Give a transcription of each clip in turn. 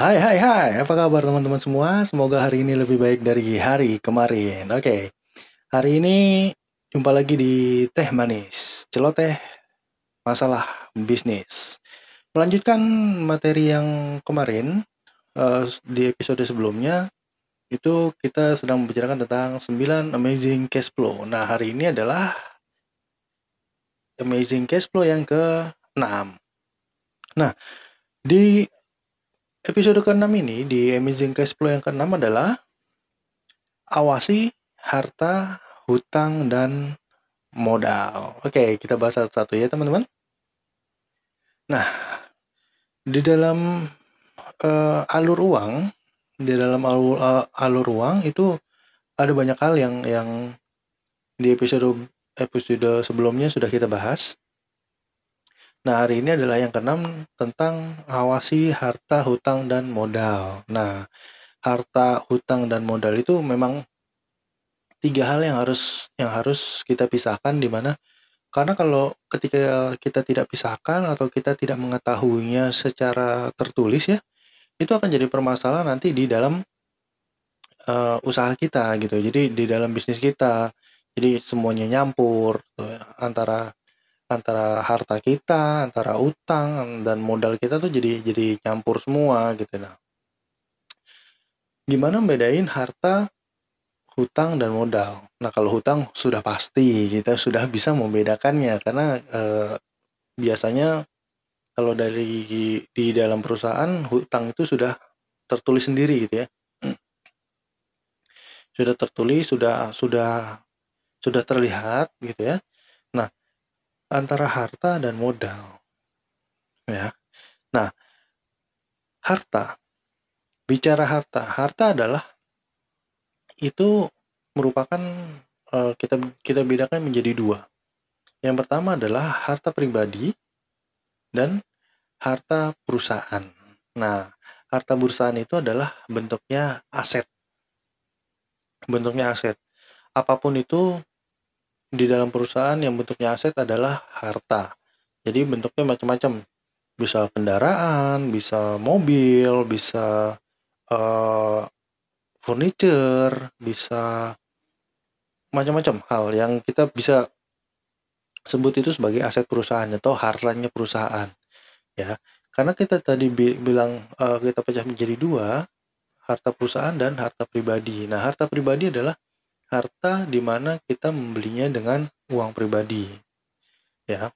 Hai hai hai, apa kabar teman-teman semua? Semoga hari ini lebih baik dari hari kemarin. Oke, hari ini jumpa lagi di Teh Manis, celoteh masalah bisnis. Melanjutkan materi yang kemarin, uh, di episode sebelumnya, itu kita sedang membicarakan tentang 9 amazing cash flow. Nah, hari ini adalah amazing cash flow yang ke-6. Nah, di episode ke-6 ini, di Amazing Cash Flow yang ke-6 adalah awasi harta, hutang, dan modal. Oke, kita bahas satu-satu ya teman-teman. Nah, di dalam uh, alur uang, di dalam alur, uh, alur uang itu ada banyak hal yang yang di episode episode sebelumnya sudah kita bahas. Nah, hari ini adalah yang keenam tentang awasi harta, hutang, dan modal. Nah, harta, hutang, dan modal itu memang tiga hal yang harus yang harus kita pisahkan di mana karena kalau ketika kita tidak pisahkan atau kita tidak mengetahuinya secara tertulis ya, itu akan jadi permasalahan nanti di dalam uh, usaha kita gitu. Jadi di dalam bisnis kita, jadi semuanya nyampur uh, antara antara harta kita, antara utang dan modal kita tuh jadi jadi campur semua gitu nah. Gimana bedain harta, hutang dan modal? Nah, kalau hutang sudah pasti kita sudah bisa membedakannya karena eh, biasanya kalau dari di dalam perusahaan hutang itu sudah tertulis sendiri gitu ya. Sudah tertulis, sudah sudah sudah terlihat gitu ya. Antara harta dan modal. Ya. Nah, harta. Bicara harta, harta adalah itu merupakan uh, kita kita bedakan menjadi dua. Yang pertama adalah harta pribadi dan harta perusahaan. Nah, harta perusahaan itu adalah bentuknya aset. Bentuknya aset. Apa pun itu di dalam perusahaan yang bentuknya aset adalah harta. Jadi bentuknya macam-macam. Bisa kendaraan, bisa mobil, bisa uh, furniture, bisa macam-macam hal yang kita bisa sebut itu sebagai aset perusahaan atau hartanya perusahaan. Ya, karena kita tadi bi bilang uh, kita pecah menjadi dua, harta perusahaan dan harta pribadi. Nah, harta pribadi adalah harta di mana kita membelinya dengan uang pribadi. Ya.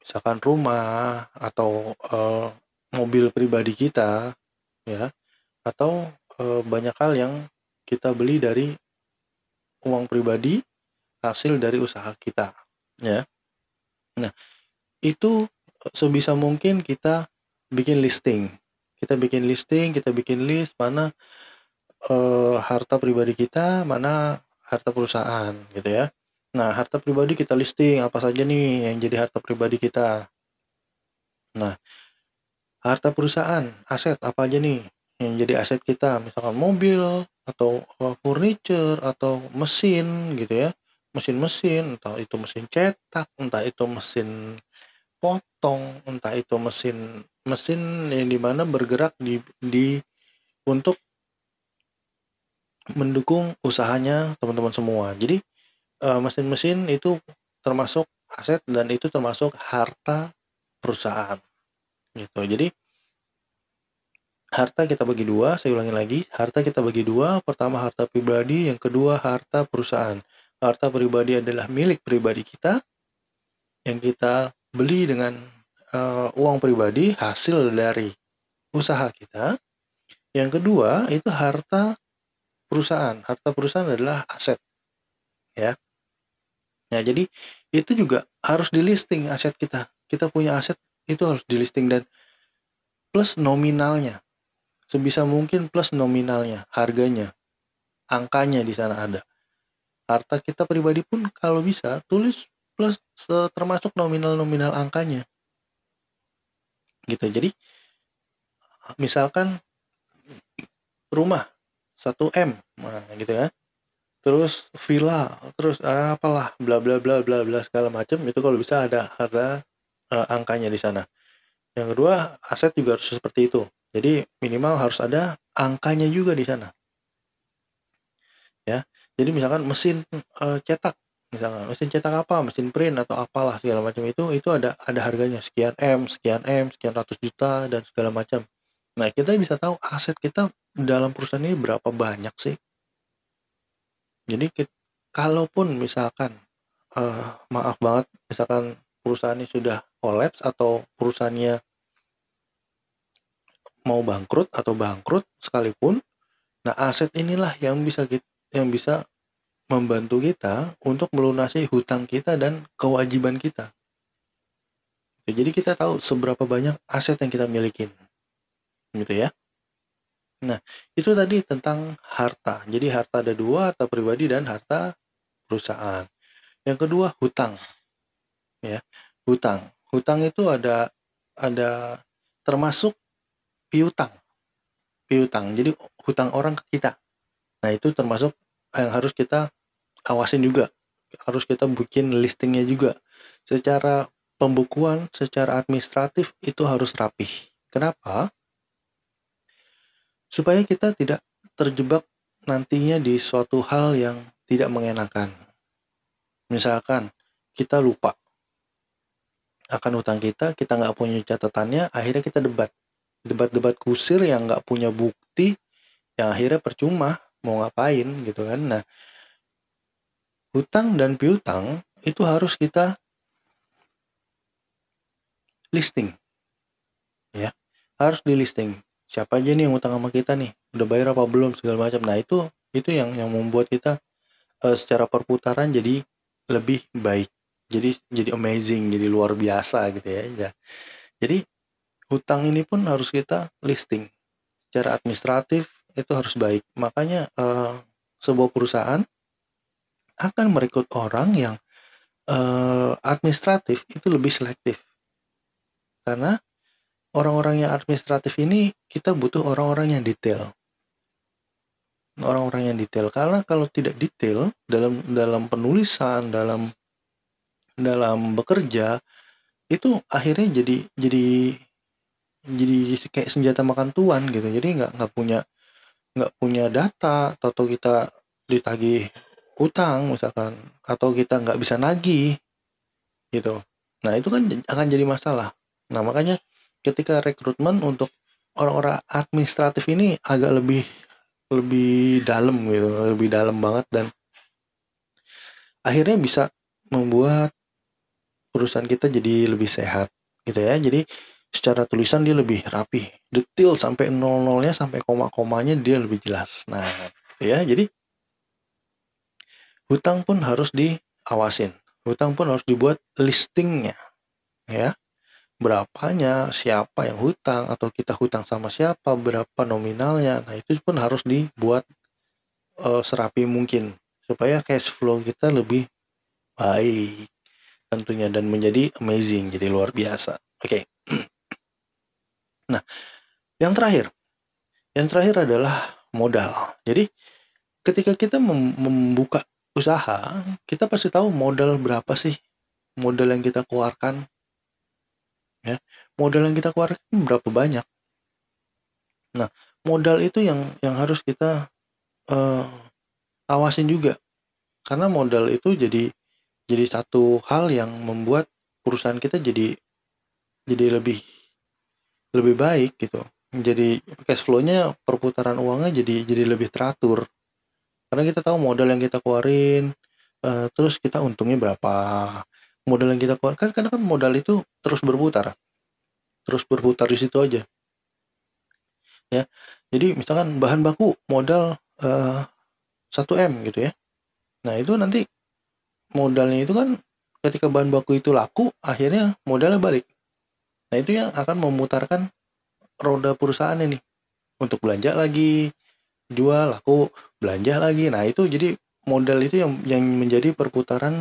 Misalkan rumah atau uh, mobil pribadi kita ya atau uh, banyak hal yang kita beli dari uang pribadi hasil dari usaha kita ya. Nah, itu sebisa mungkin kita bikin listing. Kita bikin listing, kita bikin list mana uh, harta pribadi kita, mana harta perusahaan gitu ya. Nah, harta pribadi kita listing apa saja nih yang jadi harta pribadi kita. Nah, harta perusahaan, aset apa aja nih yang jadi aset kita, misalkan mobil atau uh, furniture atau mesin gitu ya. Mesin-mesin, entah itu mesin cetak, entah itu mesin potong, entah itu mesin mesin yang di mana bergerak di di untuk mendukung usahanya teman-teman semua. Jadi mesin mesin-mesin itu termasuk aset dan itu termasuk harta perusahaan gitu. Jadi harta kita bagi dua, saya ulangi lagi, harta kita bagi dua, pertama harta pribadi, yang kedua harta perusahaan. Harta pribadi adalah milik pribadi kita yang kita beli dengan uh, uang pribadi hasil dari usaha kita. Yang kedua itu harta perusahaan. Harta perusahaan adalah aset. Ya. Ya, jadi itu juga harus di listing aset kita. Kita punya aset itu harus di listing dan plus nominalnya. Sebisa mungkin plus nominalnya, harganya. Angkanya di sana ada. Harta kita pribadi pun kalau bisa tulis plus termasuk nominal-nominal angkanya. Gitu. Jadi misalkan rumah 1 M nah gitu ya terus villa terus ah, apalah bla bla bla bla bla segala macam itu kalau bisa ada harga uh, angkanya di sana yang kedua aset juga harus seperti itu Jadi minimal harus ada angkanya juga di sana. Ya. Jadi misalkan mesin uh, cetak misalkan mesin cetak apa, mesin print atau apalah segala macam itu itu ada ada harganya sekian M, sekian M, sekian ratus juta dan segala macam. Nah, kita bisa tahu aset kita dalam perusahaan ini berapa banyak sih. Jadi kita, kalaupun misalkan uh, maaf banget misalkan perusahaan ini sudah kolaps atau perusahaannya mau bangkrut atau bangkrut sekalipun, nah aset inilah yang bisa kita, yang bisa membantu kita untuk melunasi hutang kita dan kewajiban kita. Jadi kita tahu seberapa banyak aset yang kita miliki. Gitu ya. Nah, itu tadi tentang harta. Jadi harta ada dua, harta pribadi dan harta perusahaan. Yang kedua, hutang. Ya, hutang. Hutang itu ada ada termasuk piutang. Piutang. Jadi hutang orang ke kita. Nah, itu termasuk yang harus kita awasin juga harus kita bikin listingnya juga secara pembukuan secara administratif itu harus rapih kenapa supaya kita tidak terjebak nantinya di suatu hal yang tidak mengenakan misalkan kita lupa akan utang kita kita nggak punya catatannya akhirnya kita debat debat-debat kusir yang nggak punya bukti yang akhirnya percuma mau ngapain gitu kan nah hutang dan piutang itu harus kita listing. Ya, harus di listing. Siapa aja nih yang utang sama kita nih? Udah bayar apa belum segala macam. Nah, itu itu yang yang membuat kita uh, secara perputaran jadi lebih baik. Jadi jadi amazing, jadi luar biasa gitu ya. ya. Jadi hutang ini pun harus kita listing. Secara administratif itu harus baik. Makanya uh, sebuah perusahaan akan merekrut orang yang uh, administratif itu lebih selektif. Karena orang-orang yang administratif ini kita butuh orang-orang yang detail. Orang-orang yang detail karena kalau tidak detail dalam dalam penulisan, dalam dalam bekerja itu akhirnya jadi jadi jadi kayak senjata makan tuan gitu. Jadi nggak nggak punya nggak punya data atau kita ditagih utang misalkan atau kita nggak bisa nagih gitu nah itu kan akan jadi masalah nah makanya ketika rekrutmen untuk orang-orang administratif ini agak lebih lebih dalam gitu lebih dalam banget dan akhirnya bisa membuat perusahaan kita jadi lebih sehat gitu ya jadi secara tulisan dia lebih rapi detail sampai nol nolnya sampai koma komanya dia lebih jelas nah ya jadi hutang pun harus diawasin. Hutang pun harus dibuat listingnya, ya. Berapanya, siapa yang hutang, atau kita hutang sama siapa, berapa nominalnya. Nah, itu pun harus dibuat uh, serapi mungkin supaya cash flow kita lebih baik tentunya dan menjadi amazing, jadi luar biasa. Oke. Okay. nah, yang terakhir. Yang terakhir adalah modal. Jadi ketika kita membuka usaha, kita pasti tahu modal berapa sih modal yang kita keluarkan. Ya, modal yang kita keluarkan berapa banyak. Nah, modal itu yang yang harus kita uh, awasin juga. Karena modal itu jadi jadi satu hal yang membuat perusahaan kita jadi jadi lebih lebih baik gitu. Jadi cash flow-nya perputaran uangnya jadi jadi lebih teratur karena kita tahu modal yang kita keluarin uh, terus kita untungnya berapa modal yang kita keluarkan karena kan modal itu terus berputar. Terus berputar di situ aja. Ya jadi misalkan bahan baku modal uh, 1 m gitu ya. Nah itu nanti modalnya itu kan ketika bahan baku itu laku akhirnya modalnya balik. Nah itu yang akan memutarkan roda perusahaan ini. Untuk belanja lagi jual laku belanja lagi. Nah itu jadi modal itu yang yang menjadi perputaran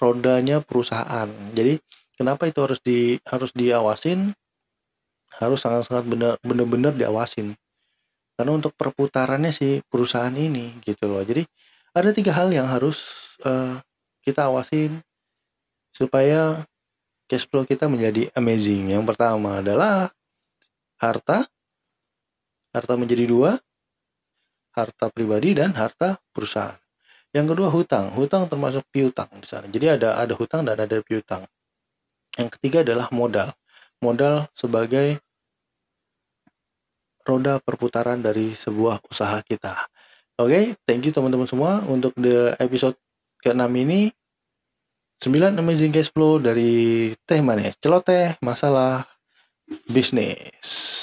rodanya perusahaan. Jadi kenapa itu harus di harus diawasin? Harus sangat-sangat benar benar-benar diawasin. Karena untuk perputarannya si perusahaan ini gitu loh. Jadi ada tiga hal yang harus uh, kita awasin supaya cash flow kita menjadi amazing. Yang pertama adalah harta. Harta menjadi dua, harta pribadi dan harta perusahaan. Yang kedua hutang. Hutang termasuk piutang di sana. Jadi ada ada hutang dan ada piutang. Yang ketiga adalah modal. Modal sebagai roda perputaran dari sebuah usaha kita. Oke, okay, thank you teman-teman semua untuk the episode ke-6 ini 9 amazing cash flow dari Teh Manis. Celoteh masalah bisnis.